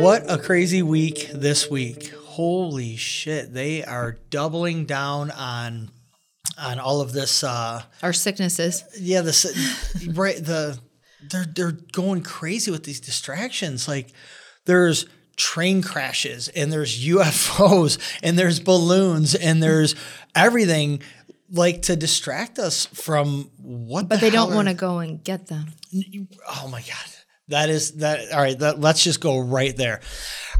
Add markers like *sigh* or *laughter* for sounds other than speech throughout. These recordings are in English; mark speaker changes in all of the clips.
Speaker 1: What a crazy week this week. Holy shit. They are doubling down on on all of this uh
Speaker 2: Our sicknesses.
Speaker 1: yeah, the *laughs* right the they're they're going crazy with these distractions. Like there's train crashes and there's UFOs *laughs* and there's balloons and there's everything like to distract us from what
Speaker 2: But
Speaker 1: the
Speaker 2: they don't want to go and get them.
Speaker 1: Oh my god. That is that all right, that, let's just go right there.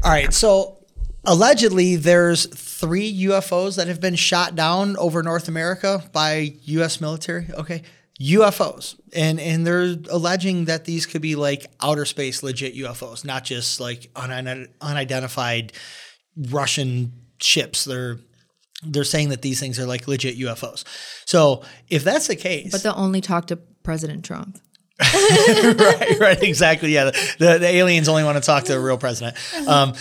Speaker 1: All right, so allegedly there's 3 UFOs that have been shot down over North America by US military, okay? UFOs. And and they're alleging that these could be like outer space legit UFOs, not just like unident- unidentified Russian ships. They're they're saying that these things are like legit UFOs. So, if that's the case,
Speaker 2: But they'll only talk to President Trump. *laughs*
Speaker 1: right, right, exactly. Yeah, the, the, aliens only want to talk to the real president. Um,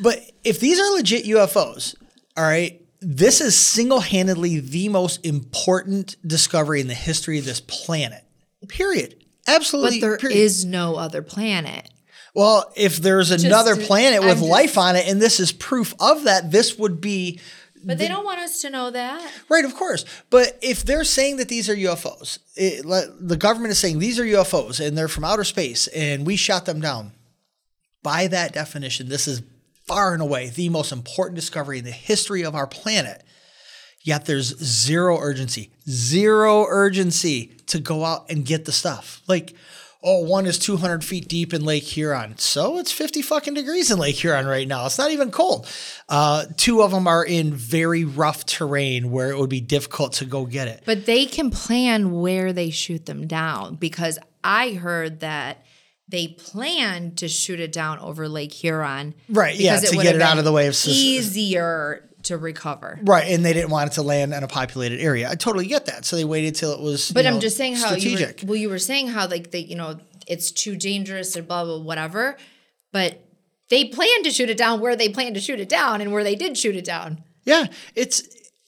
Speaker 1: but if these are legit UFOs, all right, this is single handedly the most important discovery in the history of this planet. Period.
Speaker 2: But
Speaker 1: Absolutely.
Speaker 2: there
Speaker 1: period.
Speaker 2: is no other planet.
Speaker 1: Well, if there's another
Speaker 2: Just-
Speaker 1: planet with
Speaker 2: just-
Speaker 1: life on it, and this is proof of that, this would be
Speaker 2: But they don't want us to know that.
Speaker 1: Right, of course. But if they're saying that these are UFOs, it, le- the government is saying these are UFOs and they're from outer space and we shot them down. By that definition, this is far and away the most important discovery in the history of our planet. Yet there's zero urgency, zero urgency to go out and get the stuff. Like, oh, one is 200 feet deep in Lake Huron. So it's 50 fucking degrees in Lake Huron right now. It's not even cold. Uh, two of them are in very rough terrain where it would be difficult to go get it.
Speaker 2: But they can plan where they shoot them down because I heard that they planned to shoot it down over Lake Huron.
Speaker 1: Right, yeah,
Speaker 2: because
Speaker 1: to
Speaker 2: would
Speaker 1: get it out of the way of
Speaker 2: easier to recover.
Speaker 1: Right, and they didn't want it to land in a populated area. I totally get that. So they waited till it was.
Speaker 2: But I'm
Speaker 1: know,
Speaker 2: just saying how
Speaker 1: strategic.
Speaker 2: you were, well, you were saying how like they, you know, it's too dangerous or blah blah whatever. But they planned to shoot it down where they planned to shoot it down and where they did shoot it down.
Speaker 1: Yeah, it's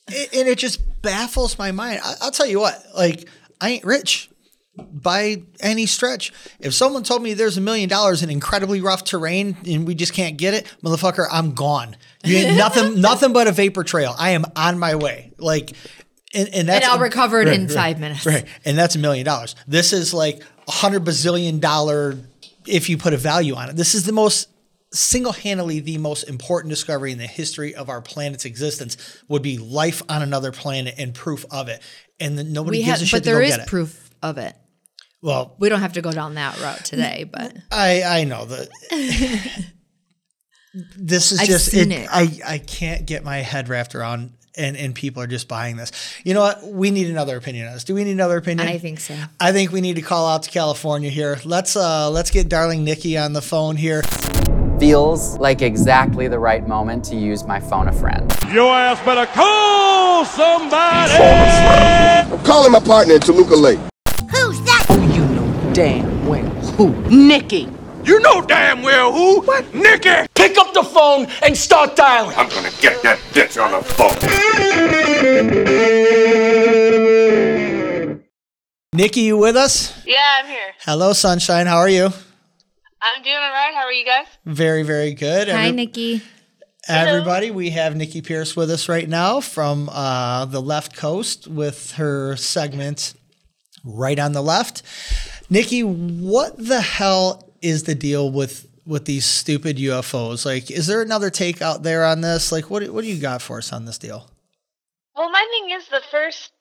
Speaker 1: it, and it just baffles my mind. I, I'll tell you what, like I ain't rich by any stretch. If someone told me there's a million dollars in incredibly rough terrain and we just can't get it, motherfucker, I'm gone. You ain't nothing, *laughs* nothing but a vapor trail. I am on my way. Like, and, and that's
Speaker 2: And I'll recover it
Speaker 1: right,
Speaker 2: in
Speaker 1: right,
Speaker 2: five minutes.
Speaker 1: Right, and that's a million dollars. This is like a hundred bazillion dollar if you put a value on it. This is the most single-handedly the most important discovery in the history of our planet's existence would be life on another planet and proof of it. And then nobody
Speaker 2: We
Speaker 1: gives
Speaker 2: have,
Speaker 1: a shit
Speaker 2: but there is proof of it.
Speaker 1: Well,
Speaker 2: We don't have to go down that route today, but
Speaker 1: I I know that. *laughs* this is
Speaker 2: I've
Speaker 1: just
Speaker 2: seen
Speaker 1: it,
Speaker 2: it.
Speaker 1: I I can't get my head wrapped around. And, and people are just buying this. You know what? We need another opinion on this. Do we need another opinion?
Speaker 2: I think so.
Speaker 1: I think we need to call out to California here. Let's uh let's get darling Nikki on the phone here.
Speaker 3: Feels like exactly the right moment to use my phone a friend.
Speaker 4: Your ass better call somebody.
Speaker 5: I'm calling my partner in Toluca Lake.
Speaker 6: Who's
Speaker 7: damn well who. Nikki.
Speaker 4: You know damn well who. What? Nikki.
Speaker 7: Pick up the phone and start dialing.
Speaker 4: I'm gonna get that bitch on the phone.
Speaker 1: Nikki, you with us?
Speaker 8: Yeah, I'm here.
Speaker 1: Hello, sunshine. How are you?
Speaker 8: I'm doing all right. How are you guys?
Speaker 1: Very, very good.
Speaker 2: Hi,
Speaker 1: Every-
Speaker 2: Nikki.
Speaker 1: Everybody, we have Nikki Pierce with us right now from uh, the left coast with her segment right on the left. Nikki, what the hell is the deal with with these stupid UFOs? Like, is there another take out there on this? Like, what what do you got for us on this deal?
Speaker 8: Well, my thing is the first,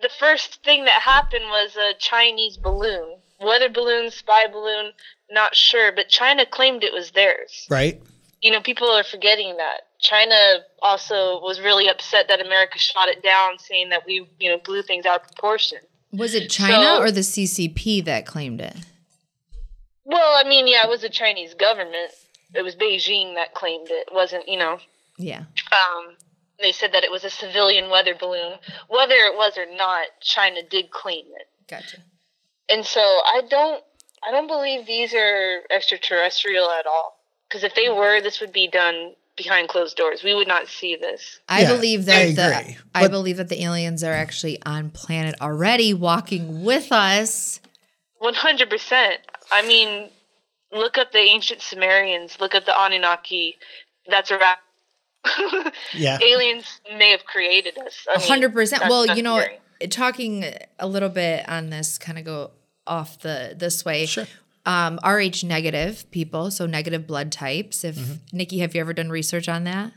Speaker 8: the first thing that happened was a Chinese balloon, weather balloon, spy balloon. Not sure, but China claimed it was theirs.
Speaker 1: Right?
Speaker 8: You know, people are forgetting that. China also was really upset that America shot it down, saying that we, you know, blew things out of proportion.
Speaker 2: Was it China
Speaker 8: So-
Speaker 2: or the CCP that claimed it?
Speaker 8: Well, I mean, yeah, it was the Chinese government. It was Beijing that claimed it. It wasn't, you know,
Speaker 2: Yeah.
Speaker 8: um, they said that it was a civilian weather balloon. Whether it was or not, China did claim it.
Speaker 2: Gotcha.
Speaker 8: And so I don't, I don't believe these are extraterrestrial at all. Because if they were, this would be done behind closed doors. We would not see this.
Speaker 2: I
Speaker 1: Yeah,
Speaker 2: believe
Speaker 1: I
Speaker 2: that the,
Speaker 1: agree,
Speaker 2: I believe that the aliens are actually on planet already walking with us.
Speaker 8: One hundred percent. I mean, look up the ancient Sumerians. Look at the Anunnaki. That's a wrap. *laughs*
Speaker 1: Yeah.
Speaker 8: Aliens may have created us. I
Speaker 2: hundred percent.
Speaker 8: that's
Speaker 2: Well, you know,
Speaker 8: scary.
Speaker 2: talking a little bit on this, kind of go off the this way.
Speaker 1: Sure.
Speaker 2: Um, Rh negative people, so negative blood types. If
Speaker 1: Mm-hmm.
Speaker 2: Nikki, have you ever done research on that?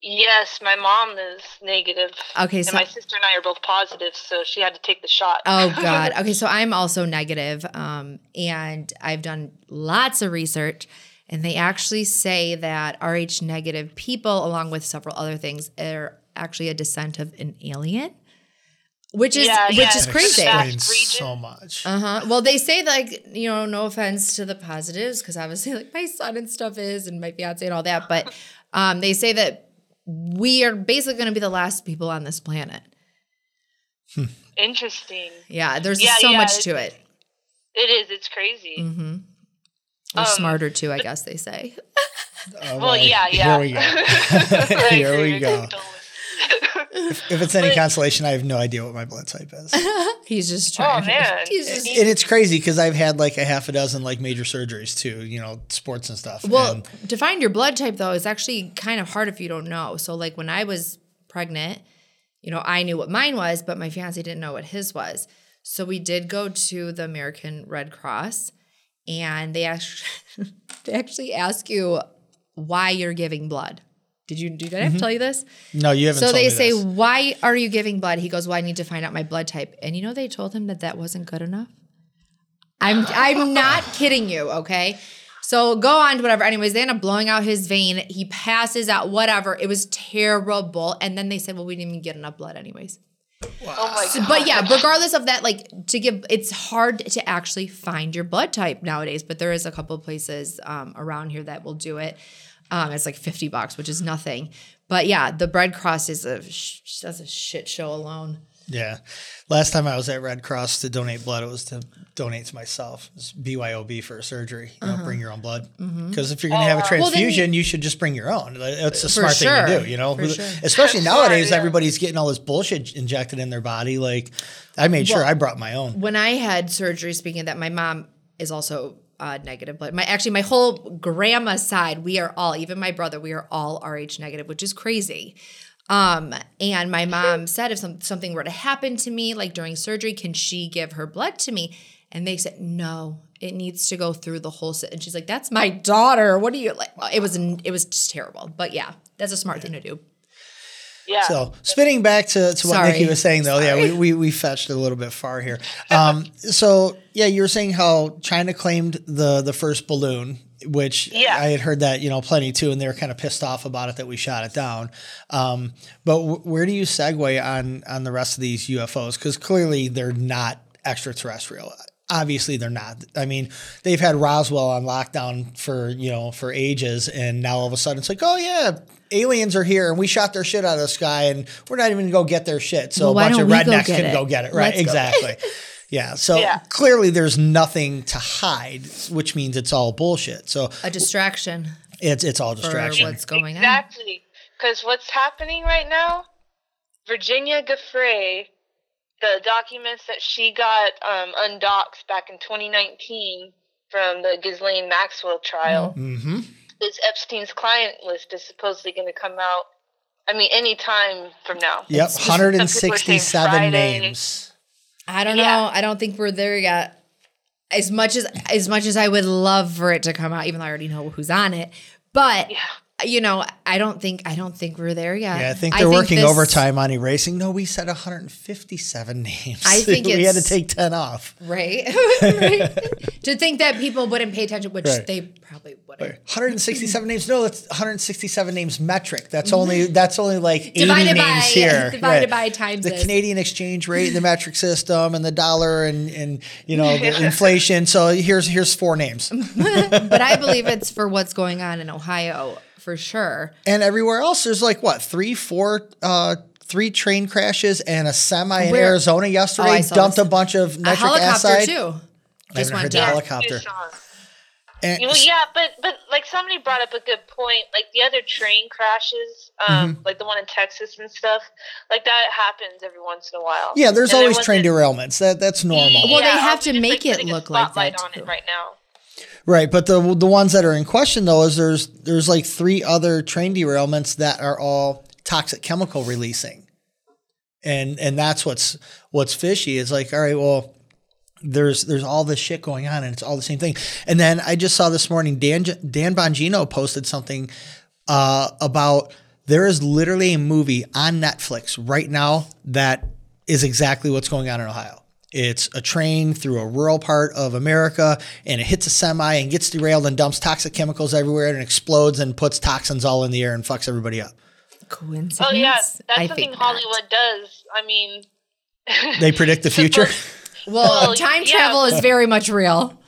Speaker 8: Yes, my mom is negative.
Speaker 2: Okay,
Speaker 8: and
Speaker 2: so-
Speaker 8: my sister and I are both positive, so she had to take the shot.
Speaker 2: Oh *laughs* God. Okay, so I'm also negative, um, and I've done lots of research, and they actually say that Rh negative people, along with several other things, are actually a descent of an alien, which is
Speaker 8: Yeah,
Speaker 2: which
Speaker 8: yeah,
Speaker 2: is crazy.
Speaker 8: explains-
Speaker 1: Explains so much.
Speaker 2: Uh huh. Well, they say like you know, no offense to the positives, because obviously *laughs* like my son and stuff is, and my fiance and all that, but um, they say that we are basically going to be the last people on this planet.
Speaker 8: Interesting.
Speaker 2: Yeah, there's
Speaker 8: Yeah,
Speaker 2: so
Speaker 8: yeah,
Speaker 2: much to it.
Speaker 8: It is. It's crazy.
Speaker 2: Mm-hmm. We're
Speaker 8: Um,
Speaker 2: smarter too, I guess they say. *laughs*
Speaker 1: Oh,
Speaker 8: Well,
Speaker 1: boy.
Speaker 8: yeah, yeah.
Speaker 1: Here we go. *laughs* Here we go.
Speaker 8: Totally-
Speaker 1: If it's *laughs* any consolation, I have no idea what my blood type is. *laughs*
Speaker 2: He's just oh, trying.
Speaker 8: Oh man. *laughs*
Speaker 2: He's just,
Speaker 1: and it's crazy because I've had like a half a dozen like major surgeries too, you know, sports and stuff.
Speaker 2: well,
Speaker 1: And
Speaker 2: to find your blood type though is actually kind of hard if you don't know. So like when I was pregnant, you know, I knew what mine was, but my fiance didn't know what his was. So we did go to the American Red Cross, and they actually they actually ask you why you're giving blood. Did you did I have to tell you this?
Speaker 1: no, you haven't.
Speaker 2: So
Speaker 1: told
Speaker 2: they
Speaker 1: me
Speaker 2: say,
Speaker 1: this.
Speaker 2: "Why are you giving blood?" He goes, "Well, I need to find out my blood type." And you know, they told him that that wasn't good enough. I'm I'm *laughs* not kidding you. Okay, so go on to whatever. Anyways, they end up blowing out his vein. He passes out. Whatever. It was terrible. And then they said, "Well, we didn't even get enough blood, anyways."
Speaker 8: Oh my
Speaker 2: So-
Speaker 8: god.
Speaker 2: but yeah, regardless of that, like to give, it's hard to actually find your blood type nowadays. But there is a couple of places um, around here that will do it. Um, it's like fifty bucks, which is nothing. But yeah, the Red Cross is a sh- that's a shit show alone.
Speaker 1: Yeah. Last time I was at Red Cross to donate blood, it was to donate to myself. It's BYOB for a surgery. You know, bring your own blood. Because if you're going to have a
Speaker 2: Uh-huh. Mm-hmm. Well, then-
Speaker 1: transfusion, you should just bring your own. It's a
Speaker 2: For
Speaker 1: smart thing to do, you know?
Speaker 2: For
Speaker 1: Who-
Speaker 2: sure.
Speaker 1: Especially nowadays,
Speaker 8: smart, yeah.
Speaker 1: everybody's getting all this bullshit injected in their body. Like, I made sure I brought my own.
Speaker 2: When I had surgery, speaking of that, my mom is also uh, negative blood. My actually, my whole grandma side, we are all, even my brother, we are all Rh negative, which is crazy. Um, and my mom said if some, something were to happen to me, like during surgery, can she give her blood to me? And they said, no, it needs to go through the whole. si-" And she's like, that's my daughter. What are you like? It was, it was just terrible. But yeah, that's a smart thing to do.
Speaker 8: Yeah.
Speaker 1: So spinning back to, to what
Speaker 2: Sorry.
Speaker 1: Nikki was saying though, yeah, we, we, we fetched a little bit far here. Um, so yeah, you were saying how China claimed the, the first balloon, which
Speaker 8: Yeah.
Speaker 1: I had heard that, you know, plenty too. And they were kind of pissed off about it that we shot it down. Um, but w- where do you segue on, on the rest of these UFOs? Cause clearly they're not extraterrestrial. Obviously they're not. I mean, they've had Roswell on lockdown for, you know, for ages. And now all of a sudden it's like, oh yeah, aliens are here and we shot their shit out of the sky and we're not even gonna go get their shit. So
Speaker 2: Well,
Speaker 1: a bunch of
Speaker 2: don't go
Speaker 1: rednecks can
Speaker 2: it?
Speaker 1: go get it. Right.
Speaker 2: Let's
Speaker 1: exactly. *laughs* yeah. So
Speaker 8: Yeah.
Speaker 1: clearly there's nothing to hide, which means it's all bullshit. So
Speaker 2: A distraction
Speaker 1: it's it's all
Speaker 2: for
Speaker 1: distraction.
Speaker 2: what's going on.
Speaker 8: Exactly. Because what's happening right now, Virginia Giuffre, the documents that she got um, undocked back in 2019 from the Ghislaine Maxwell trial,
Speaker 1: Mm-hmm.
Speaker 8: this Epstein's client list is supposedly going to come out. I mean, any time from now.
Speaker 1: Yep.
Speaker 8: Some people are saying
Speaker 1: 167 names.
Speaker 2: I don't
Speaker 8: Yeah.
Speaker 2: know. I don't think we're there yet. As much as as much as I would love for it to come out, even though I already know who's on it, but
Speaker 8: Yeah.
Speaker 2: You know, I don't think I don't think we're there yet.
Speaker 1: Yeah, I think they're working
Speaker 2: this-
Speaker 1: overtime on erasing. No, we said 157 *laughs* names.
Speaker 2: I think *laughs*
Speaker 1: we had to take 10 off.
Speaker 2: right? right. *laughs* to think that people wouldn't pay attention, which
Speaker 1: Right.
Speaker 2: they probably wouldn't.
Speaker 1: 167 names. No, that's 167 names metric. That's mm-hmm. only that's only like 80
Speaker 2: Divided
Speaker 1: names
Speaker 2: by-
Speaker 1: here.
Speaker 2: divided by times
Speaker 1: the. Canadian exchange rate, and the metric system, and the dollar, and and you know the inflation. So here's here's four names,
Speaker 2: But I believe it's for what's going on in Ohio for sure.
Speaker 1: and everywhere else there's like what three, four. uh Three train crashes and a semi in
Speaker 2: Where-
Speaker 1: Arizona
Speaker 2: Oh,
Speaker 1: yesterday
Speaker 2: I saw
Speaker 1: dumped
Speaker 2: this.
Speaker 1: a bunch of
Speaker 2: A
Speaker 1: nitric
Speaker 2: helicopter
Speaker 1: acid.
Speaker 2: too.
Speaker 1: I
Speaker 2: Just
Speaker 1: haven't
Speaker 2: went
Speaker 1: heard the
Speaker 2: down.
Speaker 1: helicopter.
Speaker 8: You.
Speaker 1: And
Speaker 8: Well, yeah, but but like somebody brought up a good point. Like the other train crashes, um,
Speaker 1: Mm-hmm.
Speaker 8: like the one in Texas and stuff, like that happens every once in a while.
Speaker 1: yeah, there's
Speaker 8: And there
Speaker 1: always train
Speaker 8: wasn't-
Speaker 1: derailments. That that's normal.
Speaker 2: Well, they have
Speaker 8: I'll
Speaker 2: to
Speaker 8: just,
Speaker 2: make it
Speaker 8: putting a
Speaker 2: look like that,
Speaker 8: spotlight on
Speaker 2: too.
Speaker 8: it right now.
Speaker 1: Right, but the the ones that are in question though is there's there's like three other train derailments that are all toxic chemical releasing, and and that's what's what's fishy. It's like all right, well, there's there's all this shit going on and it's all the same thing. And then I just saw this morning Dan Dan Bongino posted something uh, about there is literally a movie on Netflix right now that is exactly what's going on in Ohio. It's a train through a rural part of America and it hits a semi and gets derailed and dumps toxic chemicals everywhere and explodes and puts toxins all in the air and fucks everybody up.
Speaker 2: Coincidence?
Speaker 8: Oh yeah, that's
Speaker 2: I
Speaker 8: something
Speaker 2: think not.
Speaker 8: Hollywood does. I mean, *laughs*
Speaker 1: They predict the future. *laughs*
Speaker 2: Well,
Speaker 8: Well,
Speaker 2: time
Speaker 8: yeah.
Speaker 2: travel is very much real.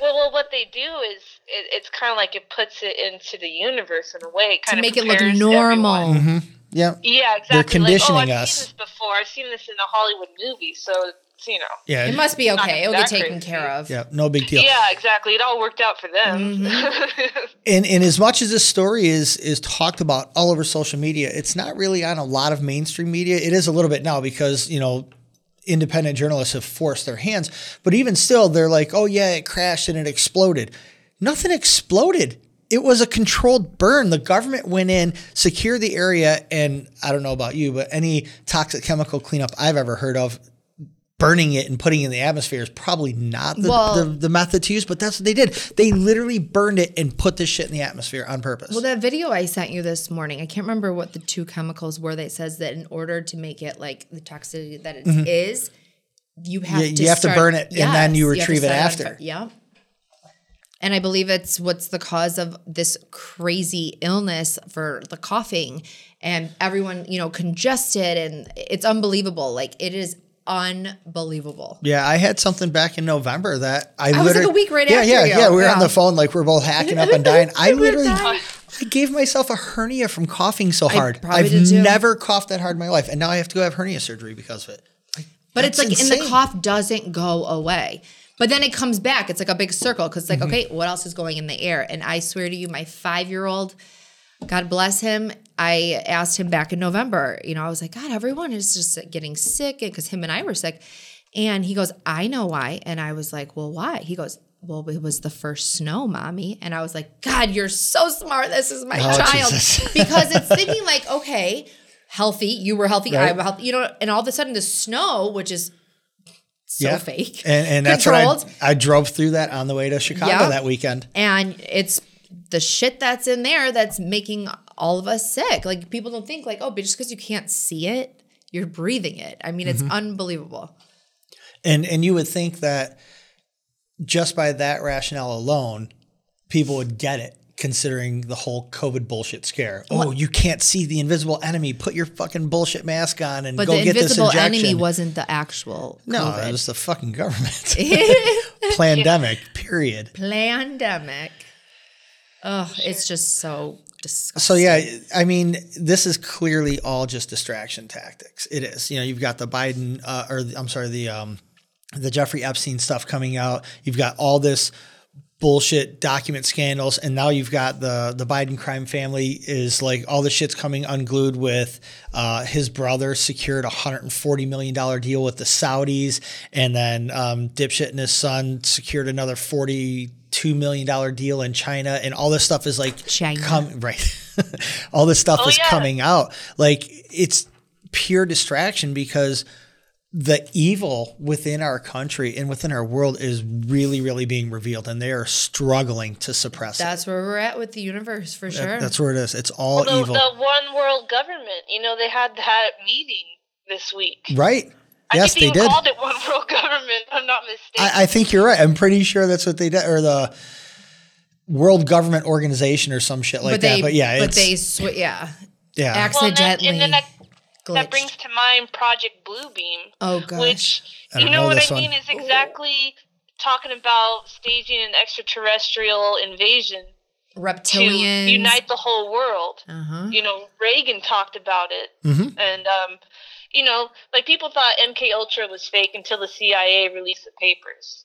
Speaker 8: well, well, what they do is it, it's kind of like it puts it into the universe in a way,
Speaker 2: To
Speaker 8: kind of
Speaker 2: make it look
Speaker 8: prepares
Speaker 2: normal.
Speaker 8: everyone. Mm-hmm.
Speaker 1: yeah.
Speaker 8: Yeah, exactly.
Speaker 1: They're conditioning
Speaker 8: like, oh, I've
Speaker 1: us.
Speaker 8: seen this before. I've seen this in a Hollywood movie, so it's, you know.
Speaker 1: Yeah.
Speaker 2: It must be okay. It'll get taken
Speaker 8: crazy.
Speaker 2: care of.
Speaker 1: yeah, no big deal.
Speaker 8: Yeah, exactly. It all worked out for them.
Speaker 2: Mm-hmm. *laughs*
Speaker 1: and and as much as this story is is talked about all over social media, it's not really on a lot of mainstream media. It is a little bit now because you know independent journalists have forced their hands. But even still, they're like, "Oh yeah, it crashed and it exploded." Nothing exploded. It was a controlled burn. The government went in, secured the area, and I don't know about you, but any toxic chemical cleanup I've ever heard of, burning it and putting it in the atmosphere is probably not the,
Speaker 2: Well-
Speaker 1: the, the method to use, but that's what they did. They literally burned it and put this shit in the atmosphere on purpose.
Speaker 2: Well, that video I sent you this morning, I can't remember what the two chemicals were that says that in order to make it like the toxicity that it is, you have
Speaker 1: Mm-hmm. You-
Speaker 2: to
Speaker 1: you have to burn it and then you retrieve it after.
Speaker 2: Yeah. And I believe it's what's the cause of this crazy illness for the coughing and everyone, you know, congested and it's unbelievable. Like it is unbelievable.
Speaker 1: yeah, I had something back in November that I,
Speaker 2: was like a week right
Speaker 1: yeah,
Speaker 2: after
Speaker 1: Yeah,
Speaker 2: you.
Speaker 1: yeah, We were on the phone like we're both hacking up and *laughs* dying. I literally. I gave myself a hernia from coughing so hard. I've never coughed that hard in my life, and now I have to go have hernia surgery because of it.
Speaker 2: But it's like, and the cough doesn't go away. But then it comes back. It's like a big circle because it's
Speaker 1: Mm-hmm.
Speaker 2: like, okay, what else is going in the air? And I swear to you, my five year old, God bless him, I asked him back in November, you know, I was like, God, everyone is just getting sick because him and I were sick. And he goes, I know why. And I was like, well, why? He goes, well, it was the first snow, mommy. And I was like, God, you're so smart. This is my
Speaker 1: Oh,
Speaker 2: child. *laughs* *laughs* Because it's thinking like, okay, healthy, you were healthy,
Speaker 1: Right.
Speaker 2: I'm healthy, you know, and all of a sudden the snow, which is so fake.
Speaker 1: And and that's what I. I drove through that on the way to Chicago
Speaker 2: Yeah.
Speaker 1: that weekend.
Speaker 2: and it's the shit that's in there that's making all of us sick. Like people don't think like, oh, but just because you can't see it, you're breathing it. I mean,
Speaker 1: Mm-hmm.
Speaker 2: it's unbelievable.
Speaker 1: And and you would think that just by that rationale alone, people would get it, considering the whole COVID bullshit scare. Oh, you can't see the invisible enemy. Put your fucking bullshit mask on and
Speaker 2: But
Speaker 1: go get this
Speaker 2: invisible
Speaker 1: injection.
Speaker 2: enemy wasn't the actual
Speaker 1: no,
Speaker 2: COVID.
Speaker 1: it was the fucking government. *laughs* Pandemic. Period.
Speaker 2: pandemic. Oh, it's just so disgusting.
Speaker 1: So yeah, I mean, this is clearly all just distraction tactics. It is. You know, you've got the Biden, uh, or the, I'm sorry, the um, the Jeffrey Epstein stuff coming out. You've got all this bullshit document scandals, and now you've got the the Biden crime family is like all the shit's coming unglued with uh, his brother secured a hundred and forty million dollar deal with the Saudis, and then um, dipshit and his son secured another forty two million dollar deal in China, and all this stuff is like
Speaker 2: China.
Speaker 1: come right. *laughs* all this stuff
Speaker 8: Oh,
Speaker 1: is
Speaker 8: yeah.
Speaker 1: coming out. Like it's pure distraction because the evil within our country and within our world is really, really being revealed, and they are struggling to suppress it.
Speaker 2: That's where we're at with the universe for sure.
Speaker 1: That's where it is. It's all
Speaker 8: the,
Speaker 1: evil,
Speaker 8: the one world government. You know, they had that meeting this week.
Speaker 1: right?
Speaker 8: I
Speaker 1: yes,
Speaker 8: think
Speaker 1: they
Speaker 8: they,
Speaker 1: did.
Speaker 8: called it one world government. I'm not mistaken.
Speaker 1: I, I think you're right. I'm pretty sure that's what they did, or the World Government Organization or some shit like
Speaker 2: but
Speaker 1: that.
Speaker 2: they,
Speaker 1: But yeah,
Speaker 2: but
Speaker 1: it's
Speaker 2: they, sw- yeah,
Speaker 1: yeah.
Speaker 8: well, and then,
Speaker 2: accidentally.
Speaker 8: and then that,
Speaker 2: glitched.
Speaker 8: that brings to mind Project Bluebeam.
Speaker 2: oh gosh,
Speaker 8: which you know,
Speaker 1: know
Speaker 8: what I
Speaker 1: one.
Speaker 8: mean is exactly talking about staging an extraterrestrial invasion to unite the whole world.
Speaker 2: Uh-huh.
Speaker 8: You know, Reagan talked about it,
Speaker 1: Mhm.
Speaker 8: and um, you know, like people thought MK Ultra was fake until the CIA released the papers,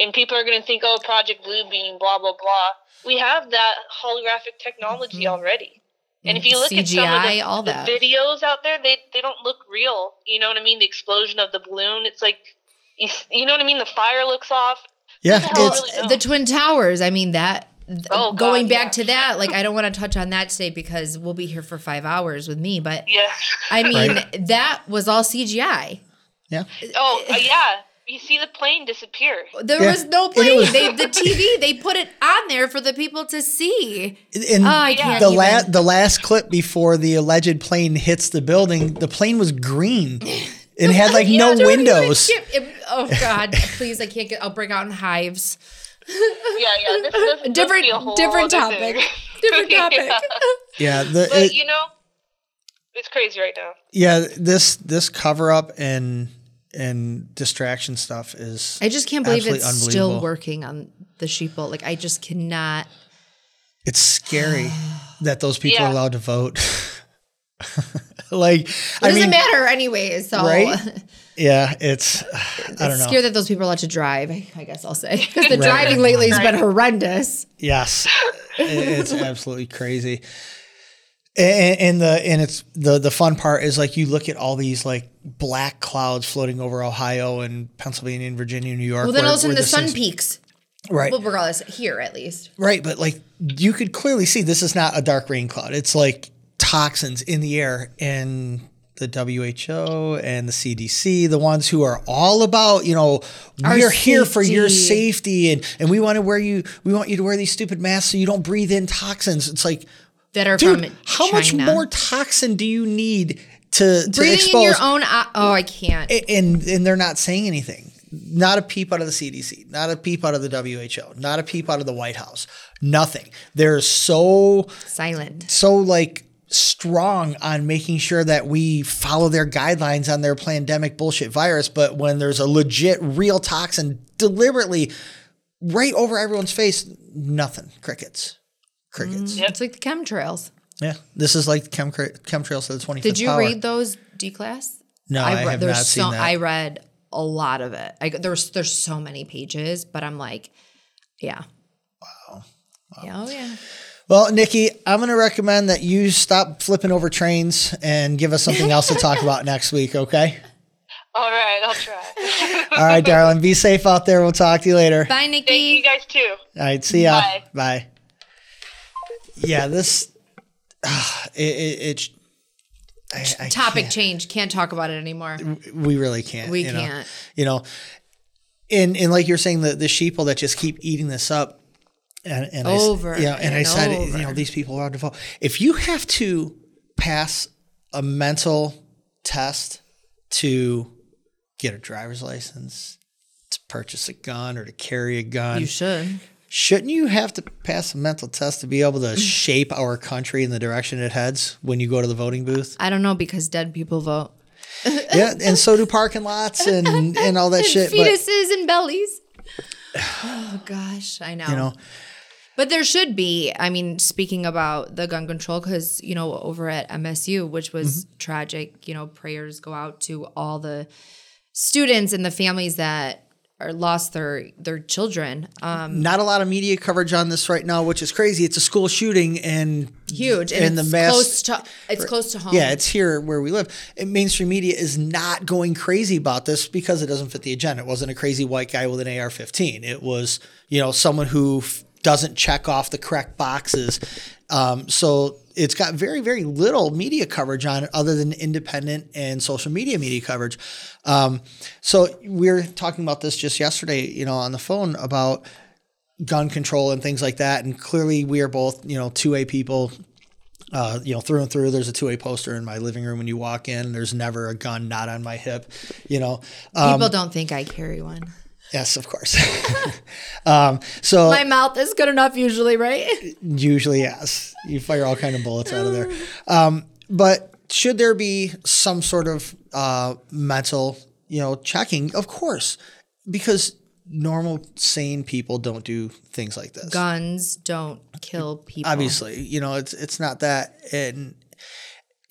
Speaker 8: and people are going to think, oh, Project Bluebeam, blah blah blah. We have that holographic technology already. And if you look at some of the,
Speaker 2: all
Speaker 8: the videos out there, they they don't look real. You know what I mean? The explosion of the balloon, it's like you, you know what I mean. The fire looks off.
Speaker 1: Yeah,
Speaker 8: hell
Speaker 1: it's
Speaker 8: really
Speaker 2: the twin towers. I mean that. th-
Speaker 8: Oh, God,
Speaker 2: going back
Speaker 8: yeah.
Speaker 2: to that, like I don't want to touch on that today because we'll be here for five hours with me. But
Speaker 8: Yeah.
Speaker 2: I mean,
Speaker 1: Right.
Speaker 2: that was all CGI.
Speaker 1: yeah.
Speaker 8: Oh, uh, yeah. You see the plane disappear.
Speaker 2: There
Speaker 1: Yeah.
Speaker 2: was no plane.
Speaker 1: was-
Speaker 2: they the TV they put it on there for the people to see.
Speaker 1: And
Speaker 2: Oh, I can't
Speaker 1: the
Speaker 2: even.
Speaker 1: last the last clip before the alleged plane hits the building, the plane was green *laughs* and had like no windows.
Speaker 2: it- oh *laughs* God, please! I can't get. I'll break out in hives.
Speaker 8: Yeah, yeah. This, this, this
Speaker 2: Different,
Speaker 8: would whole
Speaker 2: different topic.
Speaker 8: thing. *laughs*
Speaker 2: Different topic.
Speaker 8: Yeah.
Speaker 1: Yeah, the,
Speaker 8: But
Speaker 1: it-
Speaker 8: you know, it's crazy right now.
Speaker 1: yeah. This this cover up and and distraction stuff is.
Speaker 2: I just can't believe
Speaker 1: absolutely
Speaker 2: it's still working on the sheeple. Like I just cannot.
Speaker 1: It's scary *sighs* that those people are allowed to vote. *laughs* like,
Speaker 2: It
Speaker 1: I
Speaker 2: doesn't
Speaker 1: mean,
Speaker 2: matter anyway. So
Speaker 1: right? *laughs* yeah, it's. *sighs* I don't know.
Speaker 2: scary that those people are allowed to drive. I I guess I'll say *laughs* because the driving lately has been horrendous.
Speaker 1: Yes, it's absolutely crazy. And, and the and it's the the fun part is like you look at all these like black clouds floating over Ohio and Pennsylvania and Virginia, New York.
Speaker 2: Well, then all of a sudden the sun
Speaker 1: thing's-
Speaker 2: peaks.
Speaker 1: Right,
Speaker 2: Well, regardless, here at least.
Speaker 1: right. But like you could clearly see this is not a dark rain cloud. It's like toxins in the air and the WHO and the CDC, the ones who are all about, you know, we are here for your
Speaker 2: safety.
Speaker 1: and, and we want to wear you, we want you to wear these stupid masks so you don't breathe in toxins. It's like,
Speaker 2: That are
Speaker 1: dude,
Speaker 2: from
Speaker 1: how much more toxin do you need to, to
Speaker 2: breathing
Speaker 1: expose?
Speaker 2: in your own? eye- Oh, I can't.
Speaker 1: And and they're not saying anything. Not a peep out of the CDC, not a peep out of the WHO, not a peep out of the White House. Nothing. They're so
Speaker 2: Silent.
Speaker 1: so like strong on making sure that we follow their guidelines on their pandemic bullshit virus, but when there's a legit real toxin deliberately right over everyone's face, nothing. Crickets. Crickets.
Speaker 2: Mm, it's like the chemtrails.
Speaker 1: Yeah. This is like chem chemtrails to the 25th
Speaker 2: Did you
Speaker 1: power.
Speaker 2: read those D class?
Speaker 1: No, I have
Speaker 2: there's
Speaker 1: not
Speaker 2: so,
Speaker 1: seen that.
Speaker 2: I read a lot of it. I, there's there's so many pages, but I'm like, yeah. Wow. Yeah, oh yeah.
Speaker 1: Well, Nikki, I'm going to recommend that you stop flipping over trains and give us something else to talk about *laughs* next week, okay?
Speaker 8: All right, I'll try.
Speaker 1: All right, darling. Be safe out there. We'll talk to you later.
Speaker 2: Bye, Nikki.
Speaker 8: Thank you guys too.
Speaker 1: All right, see ya.
Speaker 8: Bye.
Speaker 1: Bye. Yeah, this ah, *sighs* it, it, it I, I
Speaker 2: Topic
Speaker 1: can't-
Speaker 2: change. Can't talk about it anymore.
Speaker 1: We really can't.
Speaker 2: We
Speaker 1: you
Speaker 2: can't.
Speaker 1: You know, and and like you're saying, the the sheeple that just keep eating this up, and and
Speaker 2: Over
Speaker 1: I, yeah, and, I said,
Speaker 2: over.
Speaker 1: you know, these people are vote. If you have to pass a mental test to get a driver's license, to purchase a gun, or to carry a gun,
Speaker 2: You should.
Speaker 1: Shouldn't you have to pass a mental test to be able to shape our country in the direction it heads when you go to the voting booth?
Speaker 2: I don't know because dead people vote. *laughs*
Speaker 1: yeah, and so do parking lots and and all that *laughs* shit. But
Speaker 2: Fetuses and bellies. *sighs* Oh gosh, I know.
Speaker 1: you know,
Speaker 2: But there should be. I mean, speaking about the gun control, because you know, over at MSU, which was
Speaker 1: Mm-hmm.
Speaker 2: tragic. You know, prayers go out to all the students and the families that are lost their their children. Um,
Speaker 1: not a lot of media coverage on this right now, which is crazy. It's a school shooting and
Speaker 2: huge, and,
Speaker 1: And the
Speaker 2: it's
Speaker 1: mass-
Speaker 2: close to it's close to home.
Speaker 1: Yeah, it's here where we live. And mainstream media is not going crazy about this because it doesn't fit the agenda. It wasn't a crazy white guy with an AR-15. It was, you know, someone who f- doesn't check off the correct boxes. Um, so it's got very, very little media coverage on it other than independent and social media media coverage. Um, so we were talking about this just yesterday, you know, on the phone about gun control and things like that. And clearly we are both, you know, two A people uh, you know, through and through. There's a two-A poster in my living room when you walk in. There's never a gun not on my hip. You know, um,
Speaker 2: People don't think I carry one.
Speaker 1: Yes, of course. *laughs* um, so
Speaker 2: My mouth is good enough usually, right?
Speaker 1: usually, yes, you fire all kind of bullets out of there. Um, but should there be some sort of uh, mental, you know, checking? Of course, because normal, sane people don't do things like this.
Speaker 2: Guns don't kill people.
Speaker 1: obviously you know it's it's not that and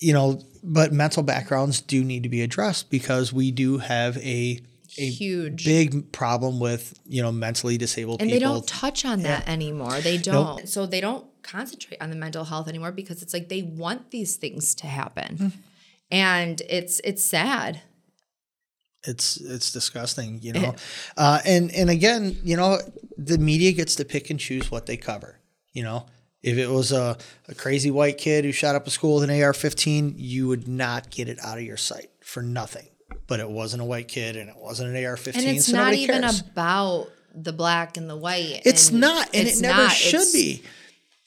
Speaker 1: you know but mental backgrounds do need to be addressed because we do have a a
Speaker 2: Huge.
Speaker 1: big problem with you know mentally disabled people
Speaker 2: and
Speaker 1: people
Speaker 2: they don't touch on that anymore. They don't. So they don't concentrate on the mental health anymore because it's like they want these things to happen.
Speaker 1: Hmm.
Speaker 2: And it's it's sad.
Speaker 1: It's it's disgusting, you know. uh, and and again, you know, the media gets to pick and choose what they cover. You know, if it was a, a crazy white kid who shot up a school with an AR-15, you would not get it out of your sight for nothing. But it wasn't a white kid, and it wasn't an AR-15.
Speaker 2: And it's
Speaker 1: so
Speaker 2: not even
Speaker 1: cares.
Speaker 2: about the black and the white.
Speaker 1: It's
Speaker 2: and
Speaker 1: not, and
Speaker 2: it's
Speaker 1: it never
Speaker 2: not.
Speaker 1: should be.